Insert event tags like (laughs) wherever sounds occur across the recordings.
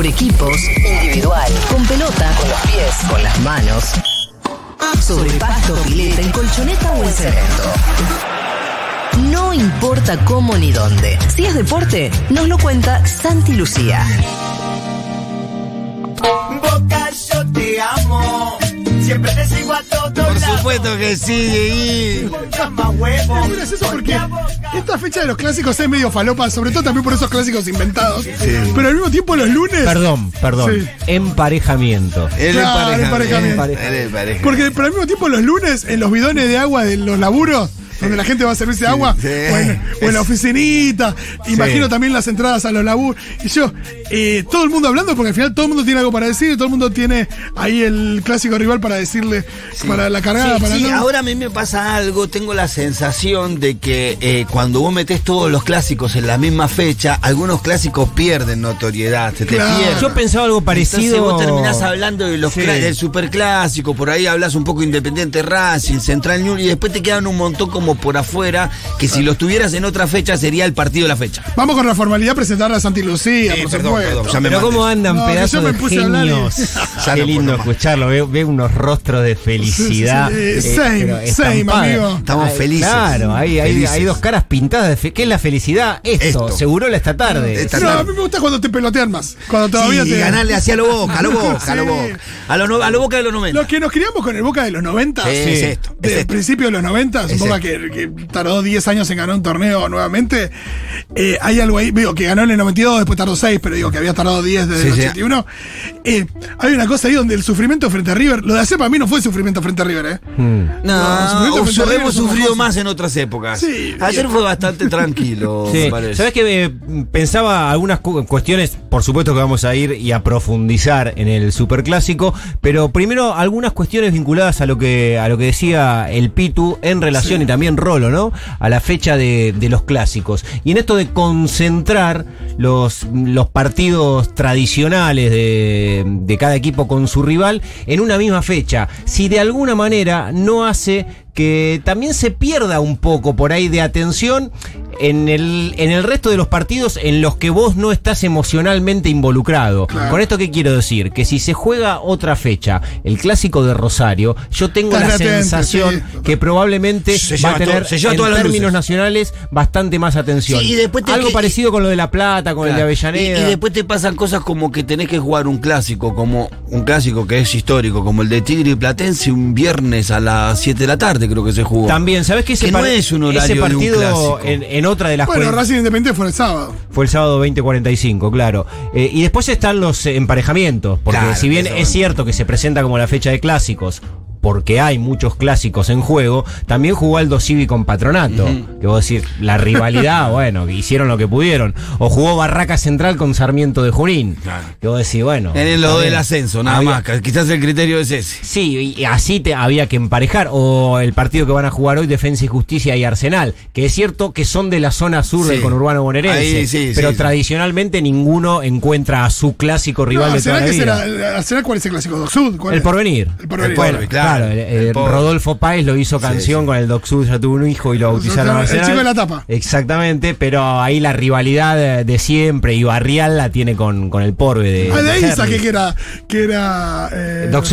por equipos, individual, con pelota, con los pies, con las manos, sobre pasto, pileta, en colchoneta o en cemento. No importa cómo ni dónde. Si es deporte, nos lo cuenta Santi Lucía. Siempre te sigo a todos Por supuesto que sí. Es gracioso porque esta fecha de los clásicos es medio falopa, sobre todo también por esos clásicos inventados. Pero al mismo tiempo los lunes. Perdón, perdón. Sí. Emparejamiento. El Claro, emparejamiento. emparejamiento. El emparejamiento. Porque pero al mismo tiempo los lunes en los bidones de agua de los laburos, donde la gente va a servirse agua, sí. o, en, o en la oficinita, imagino también las entradas a los laburos. Y yo, eh, todo el mundo hablando, porque al final todo el mundo tiene algo para decir, todo el mundo tiene ahí el clásico rival para decirle, para la cargada, Sí, para no. ahora a mí me pasa algo, tengo la sensación de que eh, cuando vos metés todos los clásicos en la misma fecha, algunos clásicos pierden notoriedad, se te pierden. Yo pensaba algo parecido. Entonces vos terminás hablando de los del superclásico, por ahí hablas un poco Independiente Racing, Central New y después te quedan un montón como por afuera, que si los tuvieras en otra fecha sería el partido de la fecha. Vamos con la formalidad presentar a Santi Lucía, Sí, por perdón, supuesto. perdón, Pero cómo andan No, pedazos yo me de puse a hablar y- genios. (laughs) Ya Qué no lindo escucharlo. Veo, veo unos rostros de felicidad. Sí, sí, eh, sí. Same, pero same, estampada. amigo. Estamos Ay, felices. Claro, hay, hay, Felices. hay dos caras pintadas. De fe- ¿Qué es la felicidad? Esto, Esto. seguro la esta tarde. Esta- No, a mí me gusta cuando te pelotean más. Cuando todavía sí, te. ganarle hacia lo boca, a lo boca, a lo (laughs) Sí. boca. A lo, no- a lo boca de los 90. Los que nos criamos con el Boca de los 90. Es esto, es Desde el principio de los 90, un Es Boca que, que tardó 10 años en ganar un torneo nuevamente. Eh, hay algo ahí, digo, que ganó en el 92, después tardó 6, pero digo que había tardado 10 desde Sí, el sí. 81. Eh, hay una cosa ahí donde el sufrimiento frente a River, lo de hacer para mí no fue sufrimiento frente a River, ¿eh? Mm. No, No, sufrimiento frente a River hemos sufrido más en otras épocas. Sí, Ayer bien. fue bastante tranquilo, (laughs) Sí. me parece. ¿Sabes que pensaba algunas cu- cuestiones? Por supuesto que vamos a ir y a profundizar en el superclásico, pero primero algunas cuestiones vinculadas a lo que a lo que decía el Pitu en relación y también Rolo, ¿no? A la fecha de, de los clásicos. Y en esto de concentrar los, los partidos tradicionales de, de cada equipo con su rival en una misma fecha. Si de alguna manera no hace que también se pierda un poco por ahí de atención en el, en el resto de los partidos en los que vos no estás emocionalmente involucrado. Claro. Con esto qué quiero decir, que si se juega otra fecha, el clásico de Rosario, yo tengo Estás la atento, sensación sí. que probablemente Se va a tener todo- en términos luces. nacionales bastante más atención. Sí, y después te- Algo que- parecido con lo de La Plata, con el de. Avellaneda. Y, y después te pasan cosas como que tenés que jugar un clásico, como un clásico que es histórico, como el de Tigre y Platense, un viernes a las 7 de la tarde, creo que se jugó. También, ¿sabes qué? Ese, Que no par- es un horario ese de un partido clásico. en, en otra de las Bueno, Racing Independiente fue el sábado. Fue el sábado 2045, claro. Eh, y después están los eh, emparejamientos, porque Claro, si bien es. cierto que se presenta como la fecha de clásicos, porque hay muchos clásicos en juego, también jugó Aldo Civi con Patronato. Que vos decís, la rivalidad, (laughs) bueno, que hicieron lo que pudieron. O jugó Barraca Central con Sarmiento de Junín. Claro. Que vos decís, bueno. En el lo del ascenso, nada Había- más. Quizás el criterio es ese. Sí, y así te había que emparejar. O el partido que van a jugar hoy, Defensa y Justicia y Arsenal. Que es cierto que son de la zona sur Sí. del conurbano bonaerense. Ahí, sí, pero sí, sí. tradicionalmente ninguno encuentra a su clásico rival No, de toda ¿será la vida. será, ¿Arsenal cuál es el clásico? ¿Doc Sud? ¿Cuál El es? porvenir. El porvenir. El porvenir. Claro, claro, el- el el pobre. Rodolfo Páez lo hizo canción con el Doc Sud, ya tuvo un hijo y lo bautizaron El Arsenal. chico de la tapa. Exactamente, pero ahí la rivalidad de, de siempre y Barrial la tiene con, con el Porve de. Ah, de ahí saqué que era. Que era eh, Doc.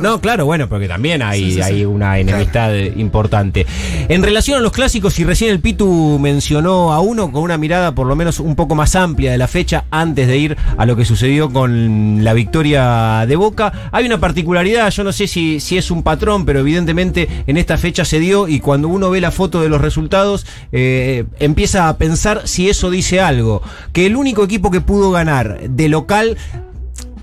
No, claro, bueno, porque también hay, Sí, sí, sí. hay una enemistad importante. En relación a los clásicos, y recién el Pitu mencionó a uno con una mirada por lo menos un poco más amplia de la fecha antes de ir a lo que sucedió con la victoria de Boca, hay una particularidad, yo no sé si, si es un patrón, pero evidentemente en esta fecha se dio y cuando uno ve la foto de los resultados eh, empieza a pensar si eso dice algo. Que el único equipo que pudo ganar de local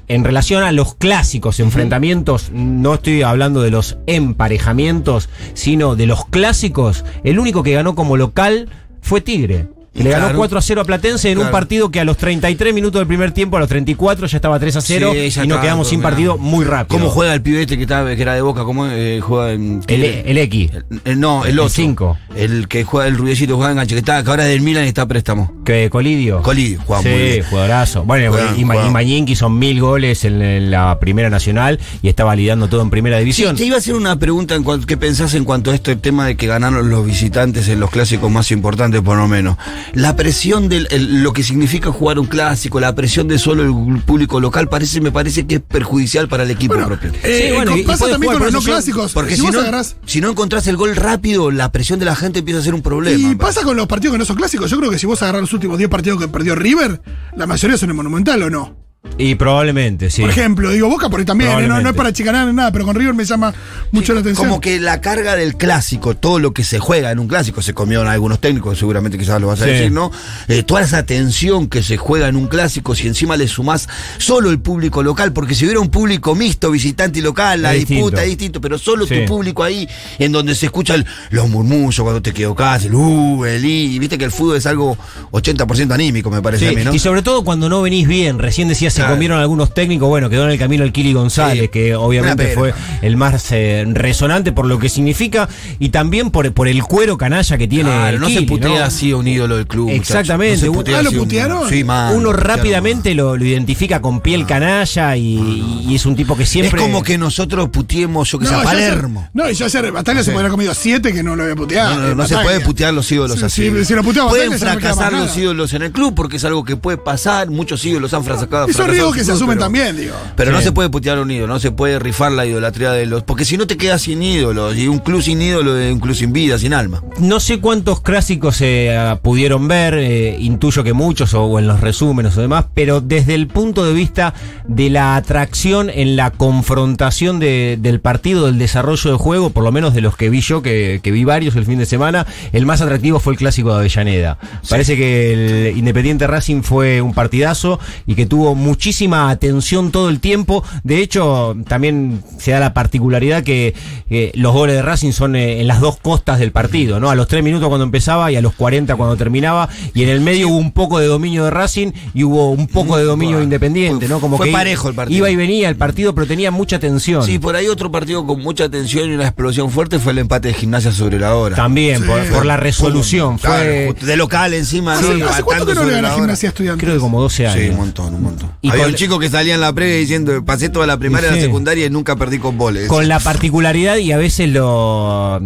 en relación a los clásicos enfrentamientos, no estoy hablando de los emparejamientos, sino de los clásicos, el único que ganó como local fue Tigre. Que Le ganó Claro. 4 a 0 a Platense en un partido que a los 33 minutos del primer tiempo, a los 34 ya estaba 3 a 0 Sí, ya y nos quedamos sin partido muy rápido. ¿Cómo juega el pibete que, estaba, que era de boca? ¿Cómo eh, juega en El, el X, El- el- no, el El otro. cinco. El que juega el rubiecito juega enganche, que, está, que ahora es del Milan y está a préstamo. que Colidio. Colidio, juega sí, jugadorazo. Bueno, y, Ma- juega. y Mañinki son mil goles en, en la Primera Nacional y está validando todo en Primera Sí, División. te iba a hacer una pregunta en cuanto, ¿qué pensás en cuanto a esto, el tema de que ganaron los visitantes en los clásicos más importantes, por lo menos? La presión de lo que significa jugar un clásico, la presión de solo el público local, parece, me parece que es perjudicial para el equipo Bueno, propio. eh, Sí, bueno, y- pasa también jugar, con los no clásicos. Porque si, no, agarrás. si no encontrás el gol rápido, la presión de la gente empieza a ser un problema. Y pasa con los partidos que no son clásicos. Yo creo que si vos agarrás los últimos 10 partidos que perdió River, la mayoría son en Monumental o no. Y probablemente, sí. Por ejemplo, digo Boca por ahí también, ¿eh? no, no es para chicanar ni nada, pero con River me llama mucho la atención. Como que la carga del clásico, todo lo que se juega en un clásico, se comió en algunos técnicos, seguramente quizás lo vas a Sí. decir, ¿no? Eh, toda esa tensión que se juega en un clásico, si encima le sumás solo el público local, porque si hubiera un público mixto, visitante y local, la Es disputa distinto. es distinto, pero solo Sí. tu público ahí, en donde se escuchan los murmullos cuando te equivocás, el uh, el i, viste que el fútbol es algo 80% anímico, me parece Sí, a mí, ¿no? Y sobre todo cuando no venís bien, recién decías se Claro. comieron algunos técnicos, bueno, quedó en el camino el Kili González, Sí. que obviamente fue el más eh, resonante por lo que significa y también por, por el cuero canalla que tiene Claro, el no se putea ¿no? así un ídolo del club. Exactamente. No Ah, ¿lo un- putearon? Sí, man, Uno lo putearon, rápidamente lo, lo identifica con piel canalla y, y es un tipo que siempre... Es como que nosotros puteemos, yo que sé, a yo ayer- Palermo. no, y yo ayer Batalla se Sí. podría haber comido 7 que no lo había puteado. No, no, eh, no se puede putear los ídolos Sí, así. sí, si lo Pueden me fracasar los ídolos en el club porque es algo que puede pasar. Muchos ídolos han fracasado. Son riesgos que se asumen pero- también, digo. Pero no se puede putear a un ídolo, no se puede rifar la idolatría de los. Porque si no te quedas sin ídolos. Y un club sin ídolo es un club sin vida, sin alma. No sé cuántos clásicos se ah, pudieron ver, eh, intuyo que muchos o, o en los resúmenes o demás, pero desde el punto de vista de la atracción en la confrontación de- del partido, del desarrollo de juego, por lo menos de los que vi yo, que, que vi varios el fin de semana, el más atractivo fue el clásico de Avellaneda. Parece que el Independiente Racing fue un partidazo y que tuvo muchísima atención todo el tiempo. De hecho, también se da la particularidad que eh, los goles de Racing son eh, en las dos costas del partido, ¿no? A los 3 minutos cuando empezaba y a los 40 cuando terminaba. Y en el medio hubo un poco de dominio de Racing y hubo un poco de dominio Independiente, ¿no? Como fue que parejo el partido. Iba y venía el partido, pero tenía mucha tensión. Sí, por ahí otro partido con mucha tensión y una explosión fuerte fue el empate de gimnasia sobre la hora. También, por, por la resolución. Claro, Fue, de local encima, ¿Hace, ¿no? hace cuánto que no le gimnasia estudiantes? creo que como 12 años. Sí, un montón, un montón. Y Había con- un chico que salía en la previa diciendo, pasé toda la primaria y la secundaria y nunca perdí con goles. con la particularidad y a veces lo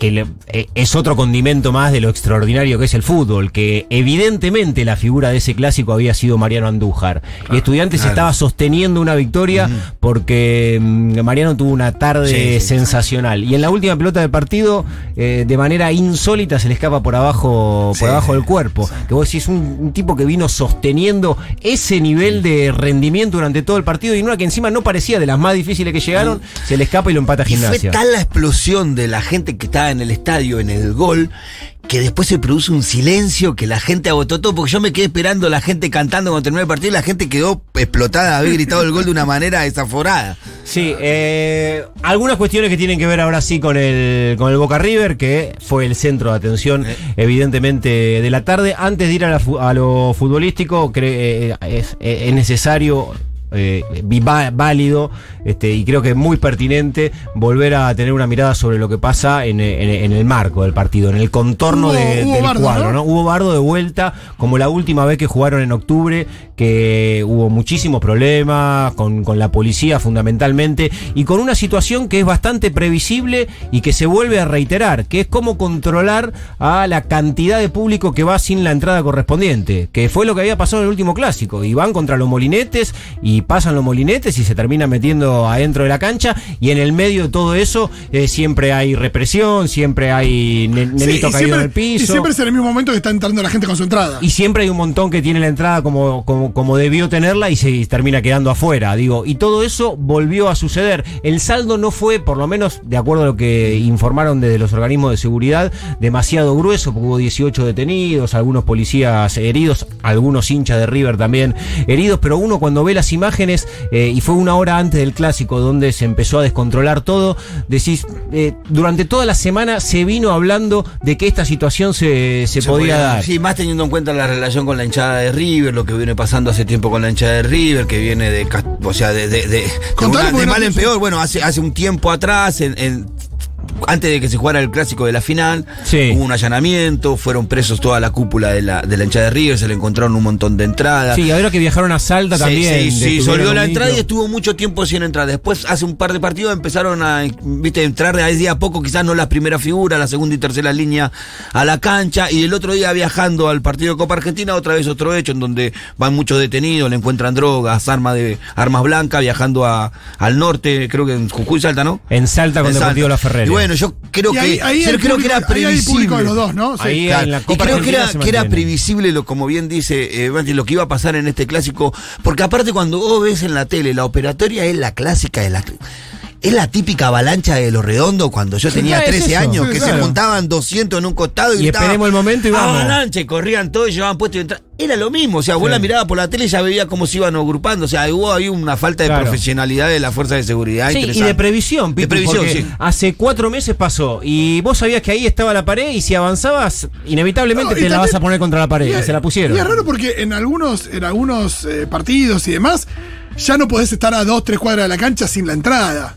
que le- eh, es otro condimento más de lo extraordinario que es el fútbol, que evidentemente la figura de ese clásico había sido Mariano Andújar. y Estudiantes claro. estaba sosteniendo una victoria porque mm, Mariano tuvo una tarde Sí, sí. sensacional. Y en la última pelota del partido, eh, de manera insólita, se le escapa por abajo, por abajo del cuerpo. Que vos decís, un, un tipo que vino sosteniendo ese nivel de rendimiento durante todo el partido y en una que encima no parecía de las más difíciles que llegaron, se le escapa y lo empata a Y fue gimnasia. tal la explosión de la gente que estaba en el estadio, en el gol, que después se produce un silencio que la gente agotó todo, porque yo me quedé esperando la gente cantando cuando terminó el partido y la gente quedó explotada, había gritado el gol de una manera desaforada. Sí, eh, algunas cuestiones que tienen que ver ahora sí con el, con el Boca River, que fue el centro de atención, evidentemente, de la tarde. Antes de ir a, la a lo futbolístico, eh, es, es necesario. Eh, válido este, y creo que muy pertinente volver a tener una mirada sobre lo que pasa en, en- en el marco del partido, en el contorno Hubo- de- hubo del bardo, cuadro. ¿no? ¿no? Hubo bardo de vuelta, como la última vez que jugaron en octubre, que hubo muchísimos problemas con, con la policía fundamentalmente, y con una situación que es bastante previsible y que se vuelve a reiterar, que es cómo controlar a la cantidad de público que va sin la entrada correspondiente, que fue lo que había pasado en el último clásico. Y van contra los molinetes y pasan los molinetes y se terminan metiendo adentro de la cancha, y en el medio de todo eso eh, siempre hay represión, siempre hay ne- Sí, nenito caído siempre- en el piso. Y siempre es en el mismo momento que está entrando la gente concentrada. Y siempre hay un montón que tiene la entrada como, como, como debió tenerla y se termina quedando afuera. Digo, y todo eso volvió a suceder. El saldo no fue, por lo menos de acuerdo a lo que informaron desde los organismos de seguridad, demasiado grueso, porque hubo 18 detenidos, algunos policías heridos, algunos hinchas de River también heridos, pero uno cuando ve las imágenes, eh, y fue una hora antes del clásico donde se empezó a descontrolar todo, decís, eh, durante toda la semana se vino hablando de que esta situación se, se, podía dar. Sí, más teniendo en cuenta la relación con la hinchada de River, lo que viene pasando hace tiempo con la hinchada de River, que viene de, o sea, de, de, de- de una- de mal en peor. Bueno, hace, hace un tiempo atrás, en, en- antes de que se jugara el clásico de la final, Sí. hubo un allanamiento, fueron presos toda la cúpula de la, de la hinchada de River, se le encontraron un montón de entradas. Sí, ahora que viajaron a Salta Sí, también. Sí, sí, un la entrada y estuvo mucho tiempo sin entrar. Después, hace un par de partidos, empezaron a viste, entrar de día a poco, quizás no las primeras figuras, la segunda y tercera línea a la cancha. Y el otro día viajando al partido de Copa Argentina, otra vez otro hecho en donde van muchos detenidos, le encuentran drogas, armas de armas blancas, viajando a, al norte, creo que en Jujuy Salta, ¿no? En Salta con En Deportivo Salta. La Ferrera. Y bueno, yo creo Y que, ahí, ahí yo creo público- que era previsible. los dos, ¿no? Sí. Ahí Claro, en la y creo que era, que previsible, lo, como bien dice eh, Banti, lo que iba a pasar en este clásico. Porque aparte cuando vos ves en la tele, la operatoria es la clásica de la... Es la típica avalancha de lo redondo cuando yo tenía claro, (laughs) es 13 eso. años, que claro. se juntaban 200 en un costado y, Y gritaban, esperemos el momento y vamos. Avalancha, y corrían todos y llevaban puesto y entraban. Era lo mismo, o sea, vos Sí. la mirabas por la tele y ya veías cómo se iban agrupando. O sea, hubo ahí una falta de Claro. profesionalidad de la fuerza de seguridad. Sí, y de previsión, De Pitu, previsión, porque sí. Hace cuatro meses pasó y vos sabías que ahí estaba la pared y si avanzabas, inevitablemente No, te la también- vas a poner contra la pared. y se la pusieron. Y es raro porque en algunos, en algunos eh, partidos y demás, ya no podés estar a dos, tres cuadras de la cancha sin la entrada.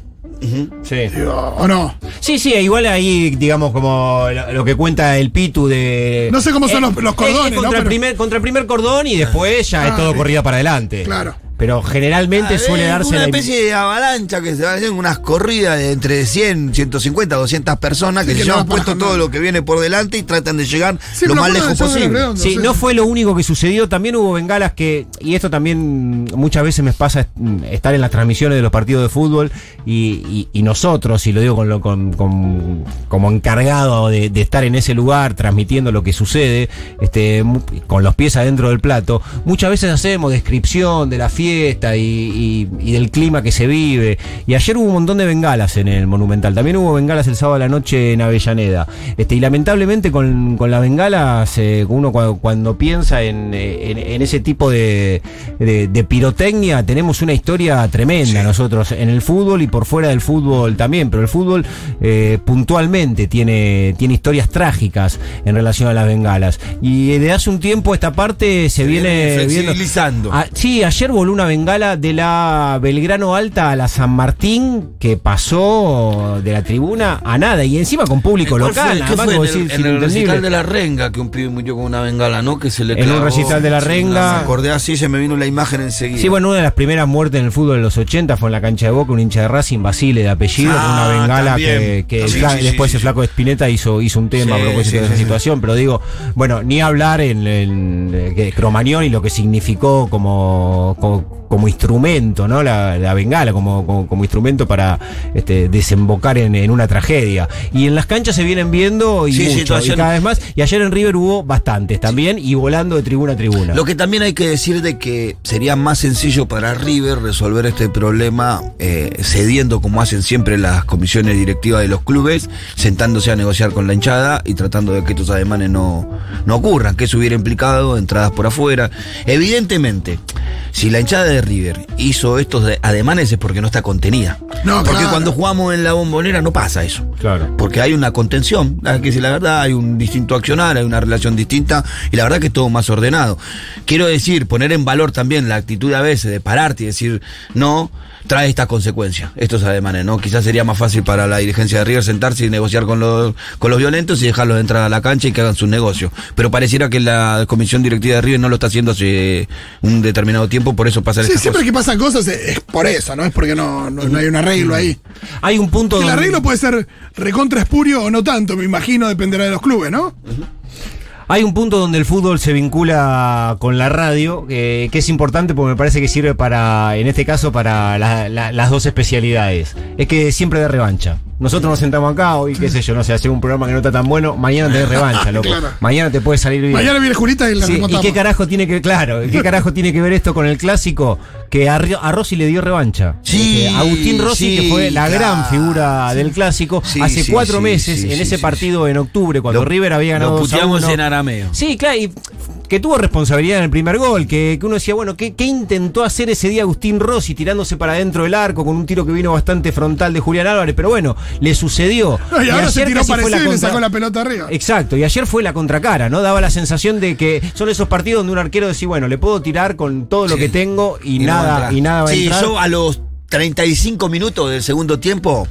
Sí. Digo, ¿O no? Sí, sí, igual ahí, digamos, como lo, lo que cuenta el Pitu de. No sé cómo son los- los cordones, contra, ¿no? el primer, contra el primer cordón y después ya Ah, es todo sí. corrida para adelante. Claro. Pero generalmente Ah, suele darse una la. especie de avalancha que se hacen unas corridas de entre 100, 150, 200 personas Sí, que, que se llevan va puesto todo lo que viene por delante y tratan de llegar Sí, lo más lejos posible. Redondo, Sí, sí. no fue lo único que sucedió. También hubo bengalas que, y esto también muchas veces me pasa est- estar en las transmisiones de los partidos de fútbol y, y- y nosotros, y lo digo con lo- con- con- como encargado de, de estar en ese lugar transmitiendo lo que sucede, este, con los pies adentro del plato, muchas veces hacemos descripción de la fiesta y, y- y del clima que se vive. Y ayer hubo un montón de bengalas en el Monumental. También hubo bengalas el sábado a la noche en Avellaneda. Este, y lamentablemente con, con las bengalas, eh, uno cuando, cuando piensa en, eh, en- en ese tipo de, de- de pirotecnia, tenemos una historia tremenda nosotros en el fútbol y por fuera del fútbol también. Pero el fútbol eh, puntualmente tiene, tiene historias trágicas en relación a las bengalas. Y de hace un tiempo esta parte se, viene, viene viendo. flexibilizando. Ah, sí, ayer voló una bengala de la Belgrano Alta a la San Martín que pasó de la tribuna a nada y encima con público ¿Cuál local. fue? ¿Qué además, fue? como En el, decir, en el recital de la renga que un pibe murió con una bengala, ¿no? Que se le En un clavó. recital de La Renga. Me acordé así, se me vino la imagen enseguida. Sí, bueno, una de las primeras muertes en el fútbol de los 80 fue en la cancha de Boca, un hincha de Racing, Basile de apellido, con Ah, una bengala también. que, que el Sí, fla- sí, sí, después sí, el flaco de Spinetta hizo, hizo un tema Sí, a propósito sí, de esa sí, sí. situación, pero digo, bueno, ni hablar en, en, que Cromañón y lo que significó como, como, como instrumento, ¿no? La, la bengala, como, como, como instrumento para este, desembocar en, en una tragedia. Y en las canchas se vienen viendo y Sí, y cada vez más. Y ayer en River hubo bastantes también, y volando de tribuna a tribuna. Lo que también hay que decir de que sería más sencillo para River resolver este problema eh, cediendo como hacen siempre las comisiones directivas de los clubes, sentándose a negociar con la hinchada y tratando de que estos ademanes no, no ocurran, que eso hubiera implicado entradas por afuera. Evidentemente, si la hinchada de River hizo estos de- ademanes es porque no está contenida. No, porque claro. cuando jugamos en la bombonera no pasa eso. Claro. Porque hay una contención, hay que decir la verdad, hay un distinto accionar, hay una relación distinta y la verdad que es todo más ordenado. Quiero decir, poner en valor también la actitud a veces de pararte y decir no, trae estas consecuencias, estos ademanes, ¿no? Quizás sería más fácil para la dirigencia de River sentarse y negociar con los, con los violentos y dejarlos entrar a la cancha y que hagan sus negocios. Pero pareciera que la comisión directiva de River no lo está haciendo hace un determinado tiempo, por eso pasa Sí, siempre cosas. que pasan cosas es por eso, no es porque no, no, no hay un arreglo ahí. Hay un punto Que el donde- arreglo puede ser recontra espurio o no tanto, me imagino, dependerá de los clubes, ¿no? Hay un punto donde el fútbol se vincula con la radio, que, que es importante porque me parece que sirve para, en este caso, para la- la- las dos especialidades. Es que siempre de revancha. Nosotros nos sentamos acá, hoy, qué sé yo, no sé, hacer un programa que no está tan bueno, mañana te de revancha, loco. Claro. Mañana te puede salir bien. Mañana viene Julita y la Sí, ¿Y qué carajo tiene que, claro, qué carajo tiene que ver esto con el clásico? Que a, a Rossi le dio revancha. Sí, Este, Agustín Rossi, sí, que fue la gran figura del clásico, hace cuatro meses, en ese partido en octubre, cuando Lo- River había ganado Lo 2 a puteamos 1. en arameo. Sí, claro, y que tuvo responsabilidad en el primer gol, que, que uno decía, bueno, ¿qué, qué intentó hacer ese día Agustín Rossi tirándose para adentro del arco con un tiro que vino bastante frontal de Julián Álvarez? Pero bueno, le sucedió. (laughs) No, y ahora se tiró parecido y le sacó la pelota arriba. Exacto, y ayer fue la contracara, ¿no? Daba la sensación de que son esos partidos donde un arquero decía, bueno, le puedo tirar con todo lo Sí. que tengo y, Y no va a nada, entrar. y nada va a sí, entrar. yo a los 35 minutos del segundo tiempo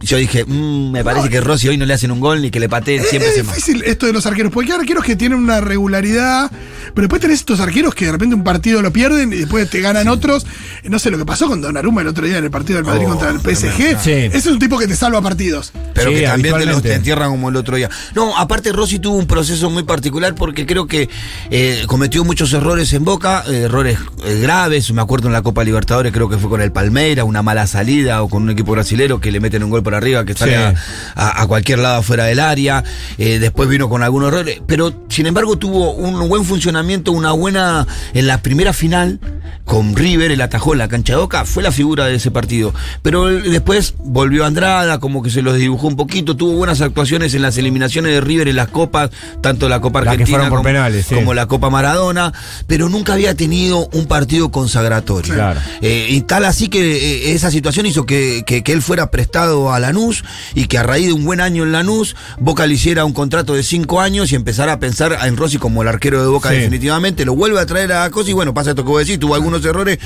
yo dije, "Mm, me parece que Rossi hoy no le hacen un gol ni que le pateen, siempre es se difícil esto de los arqueros, porque hay arqueros que tienen una regularidad, pero después tenés estos arqueros que de repente un partido lo pierden y después te ganan otros. No sé lo que pasó con Donnarumma el otro día en el partido del Madrid Oh, contra el PSG. Sí. Ese es un tipo que te salva partidos. Pero Sí, que también te los te entierran como el otro día. No, aparte Rossi tuvo un proceso muy particular porque creo que eh, cometió muchos errores en Boca, eh, errores eh, graves. Me acuerdo en la Copa Libertadores, creo que fue con el Palmeira, una mala salida o con un equipo brasilero que le meten un gol por arriba que sale Sí. a, cualquier lado fuera del área. Eh, después vino con algunos errores, pero sin embargo tuvo un buen funcionamiento, una buena en la primera final con River, el atajó en la cancha de Boca, fue la figura de ese partido. Pero después volvió Andrada, como que se los dibujó un poquito, tuvo buenas actuaciones en las eliminaciones de River en las copas, tanto la Copa Argentina fueron por como, penales, sí. como la Copa Maradona, pero nunca había tenido un partido consagratorio. Claro. Eh, y tal así que eh, esa situación hizo que, que- que él fuera prestado a Lanús y que a raíz de un buen año en Lanús, Boca le hiciera un contrato de cinco años y empezara a pensar en Rossi como el arquero de Boca Sí. definitivamente. Lo vuelve a traer a Cosi y bueno, pasa esto que vos decís, tuvo algunos errores.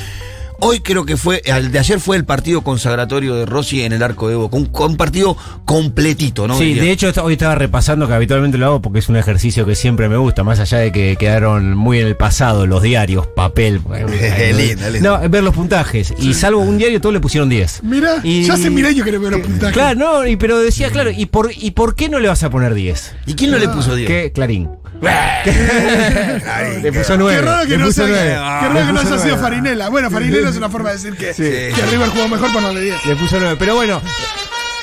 Hoy creo que fue, el de ayer fue el partido consagratorio de Rossi en el arco de Boca. Un, un partido completito, ¿no? Sí, Diría. de hecho esta- hoy estaba repasando que habitualmente lo hago porque es un ejercicio que siempre me gusta, más allá de que quedaron muy en el pasado los diarios, papel. (laughs) Lindo, lindo. No, ver los puntajes. Y salvo un diario, todos le pusieron 10. Mira, Y- ya hace mil años que le veo los puntajes. Claro, no, y, pero decía, claro, ¿y por, ¿y por qué no le vas a poner 10? ¿Y quién no le puso 10? ¿Qué? Clarín. (laughs) le puso 9. Qué raro que no, sea- nueve. qué raro Le que no haya sido nueve. Farinela. Bueno, Farinela es una forma de decir que, Sí. que River jugó mejor por no le 10. Le puso 9. Pero bueno,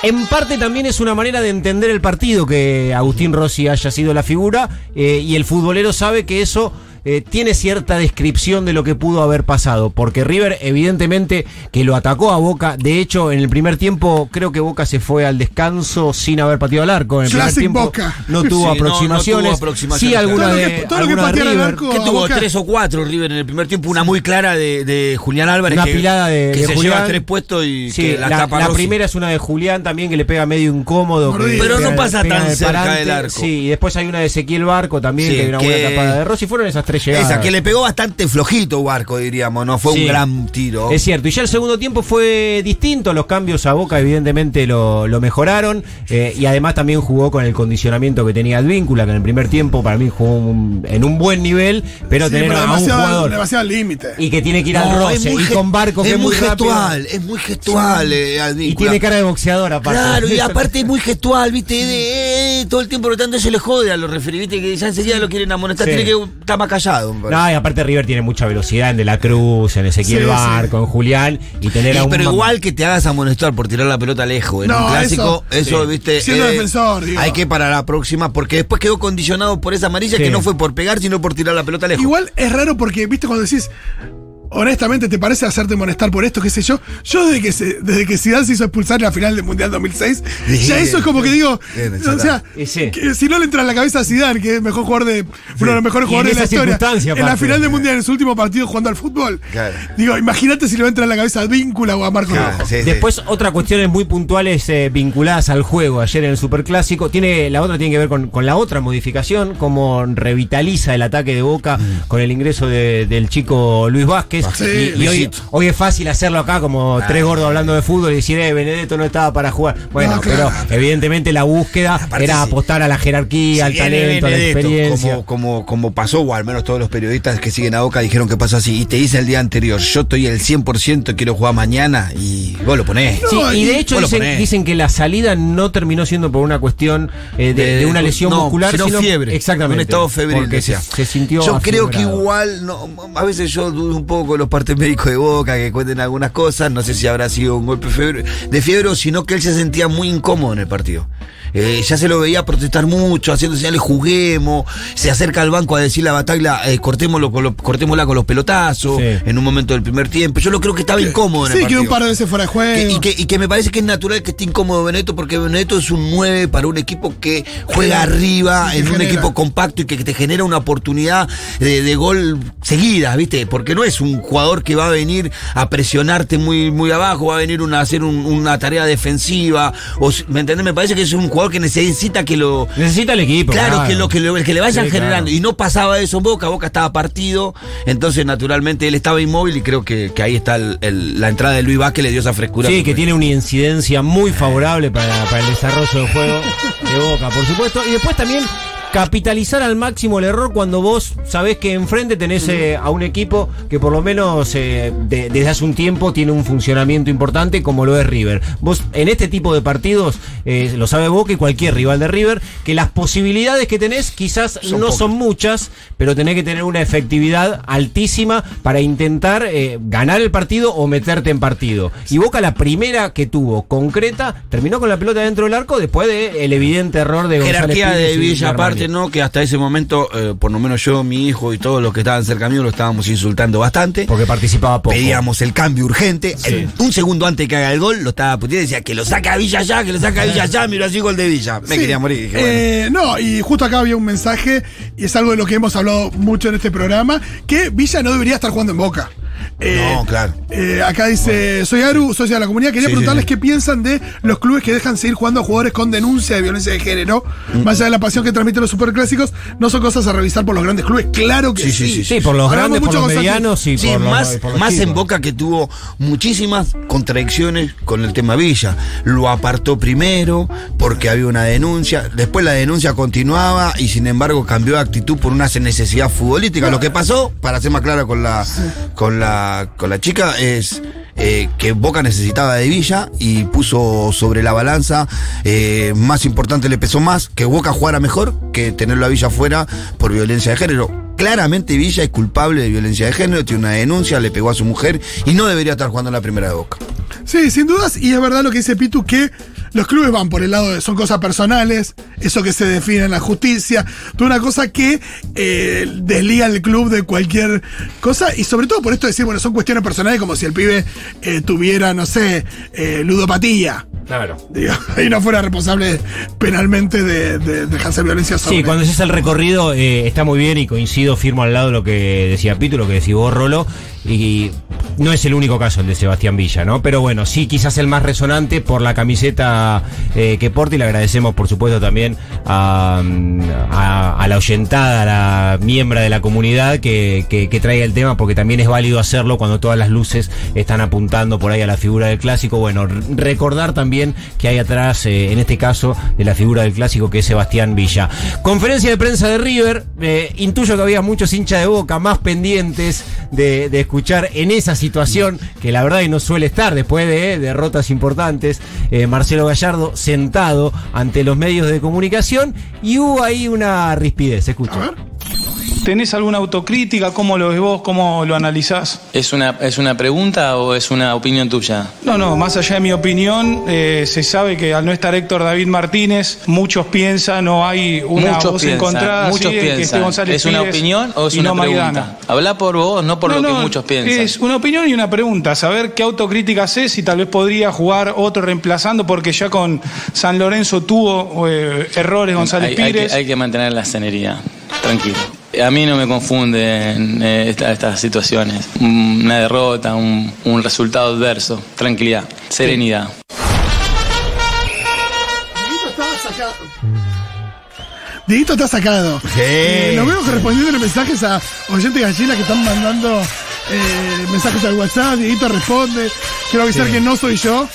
en parte también es una manera de entender el partido que Agustín Rossi haya sido la figura eh, y el futbolero sabe que eso eh, tiene cierta descripción de lo que pudo haber pasado, porque River evidentemente que lo atacó a Boca, de hecho en el primer tiempo creo que Boca se fue al descanso sin haber pateado al arco, en el primer tiempo Boca. no tuvo Sí, no, no aproximaciones, tuvo aproximaciones, sí alguna Todo lo de, que- todo lo que alguna de patear al River. arco- Que tuvo tres o cuatro River en el primer tiempo, una muy clara de, de Julián Álvarez. Una que, pilada de, que de se Julián. lleva tres puestos y Sí, que la, la, tapa la Rossi. primera es una de Julián también que le pega medio incómodo. que. Pero pega- no pasa tan cerca parante. del arco. Sí, y después hay una de Ezequiel Barco también, Sí, que hay una que- buena tapada de Rossi. Fueron esas tres Esa, que le pegó bastante flojito Barco, diríamos, no fue Sí. un gran tiro. Es cierto, y ya el segundo tiempo fue distinto, los cambios a Boca evidentemente lo, lo mejoraron eh, y además también jugó con el condicionamiento que tenía Advíncula, que en el primer tiempo para mí jugó un- en un buen nivel, pero Sí, tener pero a un demasiado, jugador demasiado límite. y que tiene que ir al roce y con Barco que es es muy rápido. gestual, es muy gestual. eh, y tiene cara de boxeador aparte. Claro, y (laughs) aparte es muy gestual, viste, de, eh, todo el tiempo tratando eso le jode a los referís, viste, que ya enseguida lo quieren amonestar, Sí. tiene que estar más No, y aparte River tiene mucha velocidad en De la Cruz, en Ezequiel Sí, Barco, en Julián, y tener a un pero igual que te hagas amonestar por tirar la pelota lejos en No, un clásico, eso- eso, sí. viste. eh, Siendo defensor, digo. Hay que para la próxima, porque después quedó condicionado por esa amarilla Sí. que no fue por pegar, sino por tirar la pelota lejos. Igual es raro porque, viste, cuando decís, honestamente, ¿te parece hacerte molestar por esto? ¿Qué sé yo? Yo desde que se, desde que Zidane se hizo expulsar en la final del Mundial 2006, Bien, ya eso es como que digo, bien, o sea, que si no le entra en la cabeza a Zidane, que es el mejor jugador de, uno de los mejores Y en jugadores de la historia, en la final del Mundial, en su último partido jugando al fútbol, Claro. digo, imagínate si le va a entrar en la cabeza a Víncula o a Marco Claro, sí. Después, otras cuestiones muy puntuales eh, vinculadas al juego ayer en el Superclásico. Tiene, la otra tiene que ver con, con la otra modificación, cómo revitaliza el ataque de Boca Mm. con el ingreso de- del chico Luis Vázquez. Sí, y, y hoy, es fácil hacerlo acá como tres gordos hablando de fútbol y decir, eh, Benedetto no estaba para jugar. Bueno, No, claro. pero evidentemente la búsqueda Aparte, era apostar a la jerarquía, al Si talento, a la experiencia. Como, como, como pasó, o al menos todos los periodistas que siguen a Boca dijeron que pasó así. Y te dice el día anterior, yo estoy el 100%, quiero jugar mañana. Y vos lo ponés. Sí, No, y y de hecho dicen, que la salida no terminó siendo por una cuestión eh, de, de una lesión no, muscular, sino, fiebre. Exactamente. Un estado febril. Se, se sintió. Yo creo que igual, no, a veces yo dudo un poco los partes médicos de Boca que cuenten algunas cosas. No sé si habrá sido un golpe de fiebre sino que él se sentía muy incómodo en el partido. Eh, ya se lo veía protestar mucho, haciendo señales, juguemos, se acerca al banco a decir la batalla, eh, cortémoslo con los- cortémosla con los pelotazos, Sí. en un momento del primer tiempo. Yo lo creo que estaba incómodo en Sí, el quedó partido. un par de veces fuera de Que- juego. y, que, y que me parece que es natural que esté incómodo Benedetto porque Benedetto es un 9 para un equipo que juega arriba, Sí, que en un genera. equipo compacto y que te genera una oportunidad de, de gol seguida, ¿viste? Porque no es un jugador que va a venir a presionarte muy, muy abajo, va a venir una, a hacer un- una tarea defensiva. O, ¿Me entendés? Me parece que es un jugador que necesita que lo. Necesita el equipo. Claro, que, lo, que, lo- que le vayan Sí, generando. claro. Y no pasaba eso en Boca, Boca estaba partido. Entonces, naturalmente, él estaba inmóvil y creo que, que ahí está el- el- la entrada de Luis Vázquez, le dio esa frescura. Sí, que tiene una incidencia muy favorable para, para el desarrollo del juego de Boca, por supuesto. Y después también capitalizar al máximo el error cuando vos sabés que enfrente tenés eh, a un equipo que por lo menos eh, de- desde hace un tiempo tiene un funcionamiento importante como lo es River. Vos en este tipo de partidos, eh, lo sabe Boca y cualquier rival de River, que las posibilidades que tenés quizás Son no pocas. son muchas, pero tenés que tener una efectividad altísima para intentar eh, ganar el partido o meterte en partido. Y Boca la primera que tuvo concreta terminó con la pelota dentro del arco después del evidente error de González jerarquía Pires de y Villa Armani. Aparte, ¿no? Que hasta ese momento, eh, por lo menos yo, mi hijo y todos los que estaban cerca mío lo estábamos insultando bastante. Porque participaba poco. Pedíamos el cambio urgente. El- un segundo antes que haga el gol, lo estaba puteando y decía que lo saca Villa ya, que lo saca Villa ya, mira así gol de Villa. Me Sí. quería morir. Dije, bueno. Eh, no, y justo acá había un mensaje, y es algo de lo que hemos hablado mucho en este programa, que Villa no debería estar jugando en Boca. Eh, No, claro. eh, acá dice, soy Aru, socia de la comunidad, quería Sí, preguntarles sí, qué piensan de los clubes que dejan seguir jugando a jugadores con denuncia de violencia de género. Mm. Más allá de la pasión que transmiten los superclásicos, no son cosas a revisar por los grandes clubes. Claro que Sí, sí. sí, sí, Sí, por los Hablamos grandes, por los medianos y Sí, por los- más, por los más en. Boca que tuvo muchísimas contradicciones con el tema Villa. Lo apartó primero porque había una denuncia, después la denuncia continuaba y sin embargo cambió de actitud por una necesidad futbolística. Lo que pasó, para ser más claro con la, con la, con la chica, es eh, que Boca necesitaba de Villa y puso sobre la balanza, eh, más importante le pesó más que Boca jugara mejor que tenerlo a Villa fuera por violencia de género. Claramente Villa es culpable de violencia de género, tiene una denuncia, le pegó a su mujer y no debería estar jugando en la primera de Boca. Sí, sin dudas, y es verdad lo que dice Pitu, que los clubes van por el lado de son cosas personales, eso que se define en la justicia, toda una cosa que eh, desliga al club de cualquier cosa, y sobre todo por esto de decir, bueno, son cuestiones personales como si el pibe eh, tuviera, no sé, eh, ludopatía. Claro. Digo, (laughs) y no fuera responsable penalmente de, de, de ejercer violencia sobre. Sí, cuando haces el recorrido eh, está muy bien y coincido, firmo al lado de lo que decía Pito, lo que decís vos, Rolo. Y no es el único caso el de Sebastián Villa, ¿no? Pero bueno, sí, quizás el más resonante por la camiseta eh, que porta y le agradecemos, por supuesto, también a, la oyentada, a la miembro de la comunidad que, que, traiga el tema, porque también es válido hacerlo cuando todas las luces están apuntando por ahí a la figura del clásico. Bueno, recordar también que hay atrás, eh, en este caso, de la figura del clásico que es Sebastián Villa. Conferencia de prensa de River, eh, intuyo que había muchos hinchas de boca más pendientes de, de escuchar en esa situación, que la verdad y no suele estar después de derrotas importantes, eh, Marcelo Gallardo sentado ante los medios de comunicación y hubo ahí una rispidez, escucha. ¿Tenés alguna autocrítica? ¿Cómo lo ves vos? ¿Cómo lo analizás? ¿Es una, ¿Es una pregunta o es una opinión tuya? No, no, más allá de mi opinión, eh, se sabe que al no estar Héctor David Martínez, muchos piensan o hay una muchos voz piensan, encontrada muchos sí, de que esté piensan. González ¿Es una Pires opinión o es una no pregunta? Maidana. Habla por vos, no por No, lo que no, muchos piensan. Es una opinión y una pregunta. Saber qué autocrítica haces y tal vez podría jugar otro reemplazando, porque ya con San Lorenzo tuvo eh, errores González hay, hay Pires. que, hay que mantener la escenería, tranquilo. A mí no me confunden eh, esta- estas situaciones. Una derrota, un, un resultado adverso. Tranquilidad, serenidad. Dieguito estaba sacado. Dieguito está sacado. Sí. Eh, lo veo respondiendo mensajes a oyentes gallinas que están mandando eh, mensajes al WhatsApp. Dieguito responde. Quiero avisar que no soy yo.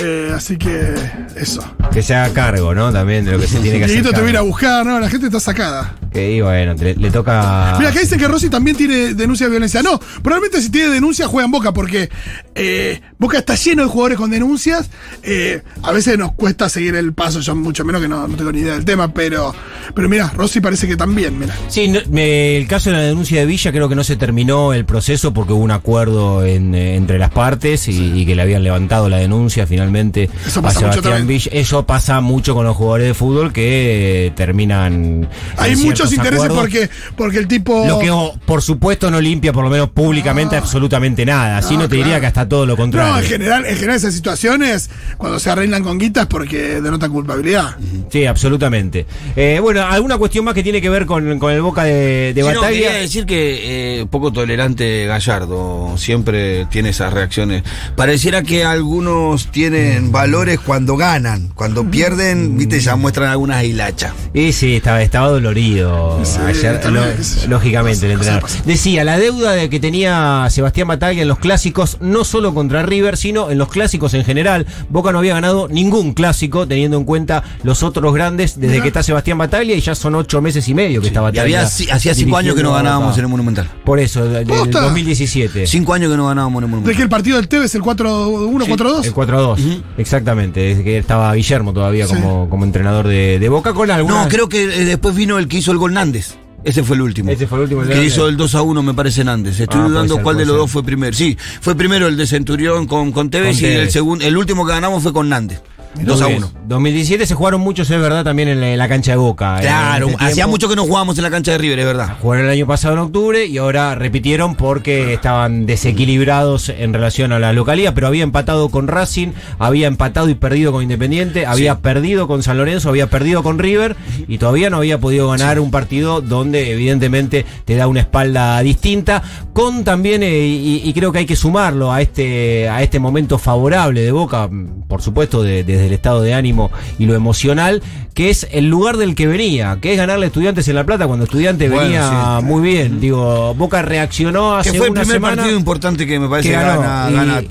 Eh, así que eso. Que se haga cargo, ¿no? También de lo que se tiene que (laughs) hacer. Te voy a ir a buscar, ¿no? La gente está sacada. Que y bueno, le, le toca. Mira, acá dicen que Rossi también tiene denuncia de violencia. No, probablemente si tiene denuncia juega en Boca, porque eh, Boca está lleno de jugadores con denuncias. Eh, a veces nos cuesta seguir el paso, yo mucho menos que no, no tengo ni idea del tema, pero, pero mira, Rossi parece que también, mira. Sí, no- me- el caso de la denuncia de Villa creo que no se terminó el proceso porque hubo un acuerdo en, eh, entre las partes y, y que le habían levantado la denuncia finalmente Eso a pasa mucho Sebastián. Villa. Eso pasa mucho con los jugadores de fútbol que eh, terminan. Hay muchos intereses acuerdos. porque, porque el tipo. Lo que, oh, por supuesto, no limpia, por lo menos públicamente, absolutamente nada. Así no, te diría que hasta todo lo contrario. No, en general, en general esas situaciones, cuando se arreglan con guitas porque denotan culpabilidad. Sí, absolutamente. Eh, bueno, alguna cuestión más que tiene que ver con, con el Boca de, de Sí, no, quería decir que eh, poco tolerante Gallardo siempre tiene esas reacciones. Pareciera que algunos tienen valores cuando ganan, cuando pierden, viste, ya muestran algunas hilachas. Y sí, estaba, estaba dolorido Sí, ayer, lo- lógicamente, el entrenador. pasa, pasa. Decía, la deuda de que tenía Sebastián Bataglia en los clásicos, no solo contra River, sino en los clásicos en general. Boca no había ganado ningún clásico, teniendo en cuenta los otros grandes, desde que está Sebastián Bataglia, y ya son ocho meses y medio que está Y Bataglia. hacía cinco años que no ganábamos Boca. en el Monumental. Por eso, Posta. 2017. Cinco años que no ganábamos en el ¿De Monumental. que el partido del Tevez, el 4-1, 4-2? El 4-2, exactamente. Desde que estaba Todavía Sí. como, como entrenador de, de Boca con algunas... No, creo que eh, después vino el que hizo el gol Nández. Ese fue el último. Ese fue el último, el Que hizo el 2 a 1, me parece Nández. Estoy Ah, puede dudando ser, cuál de los ser. dos fue primero. Sí, fue primero el de Centurión con, con Tevez y el segundo, el último que ganamos fue con Nández. 2 a 1. 2017 se jugaron muchos, es verdad, también en la, en la cancha de Boca. Claro, hacía mucho que no jugábamos en la cancha de River, es verdad. Jugaron el año pasado en octubre y ahora repitieron porque estaban desequilibrados en relación a la localidad, pero había empatado con Racing, había empatado y perdido con Independiente, había perdido con San Lorenzo, había perdido con River y todavía no había podido ganar un partido donde evidentemente te da una espalda distinta, con también, eh, y, y creo que hay que sumarlo a este, a este momento favorable de Boca, por supuesto de- desde el estado de ánimo y lo emocional, que es el lugar del que venía, que es ganarle a estudiantes en La Plata cuando estudiante Bueno, venía sí. muy bien. Digo, Boca reaccionó hace Que fue el primer semana. partido importante que me parece que ganó, gana,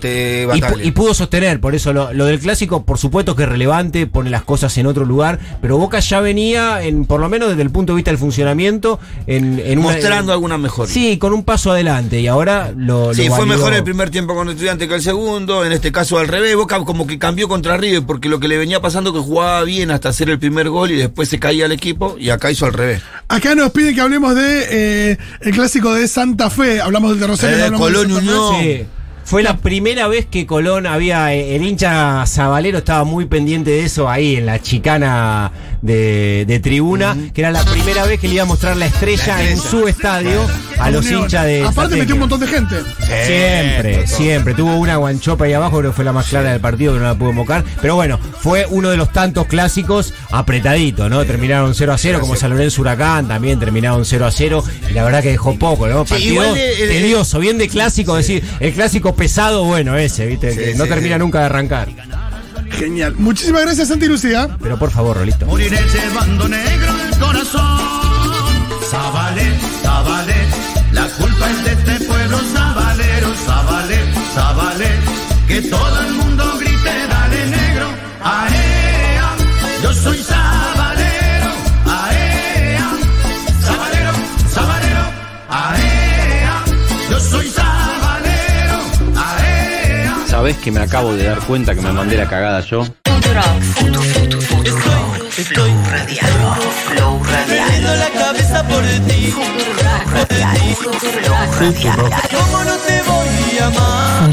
y, pudo sostener, por eso lo, lo del clásico, por supuesto que es relevante, pone las cosas en otro lugar, pero Boca ya venía, en por lo menos desde el punto de vista del funcionamiento, en, en una- Mostrando alguna mejor. Sí, con un paso adelante, y ahora lo. Sí, fue mejor el primer tiempo con estudiante que el segundo, en este caso al revés, Boca como que cambió contra River, porque lo que le venía pasando que jugaba bien hasta hacer el primer gol y después se caía el equipo, y acá hizo al revés. Acá nos piden que hablemos de eh, el clásico de Santa Fe. Hablamos del de Rosario. Eh, Colón de. Unión. Sí. Fue la primera vez que Colón había. eh, El hincha Zabalero estaba muy pendiente de eso ahí en la chicana de, de tribuna, que era la primera vez que le iba a mostrar la estrella, en su estadio a los hinchas de. Aparte metió un montón de gente. Siempre, siempre. Tuvo una guanchopa ahí abajo, creo que fue la más clara del partido que no la pudo mocar. Pero bueno, fue uno de los tantos clásicos apretadito, ¿no? Terminaron 0 a 0, como San Lorenzo Huracán, también terminaron 0 a 0. Y la verdad que dejó poco, ¿no? Sí, Partido igual de- de- tedioso, bien de clásico, decir, el clásico pesado, bueno, ese, ¿viste? Sí, que no sí, termina sí. nunca de arrancar. Genial. Muchísimas gracias, Santi Lucía. Pero por favor, Rolito. Moriré llevando negro el corazón. Zabalet, Zabalet, la culpa es de este pueblo sabalero, Zabalet, Zabalet, que todo el mundo grite, dale negro, aea, yo soy sabalero, ¿Sabés que me acabo de dar cuenta que me mandé la cagada yo? Flow Radial. Flow Radial. ¿cómo no te voy a?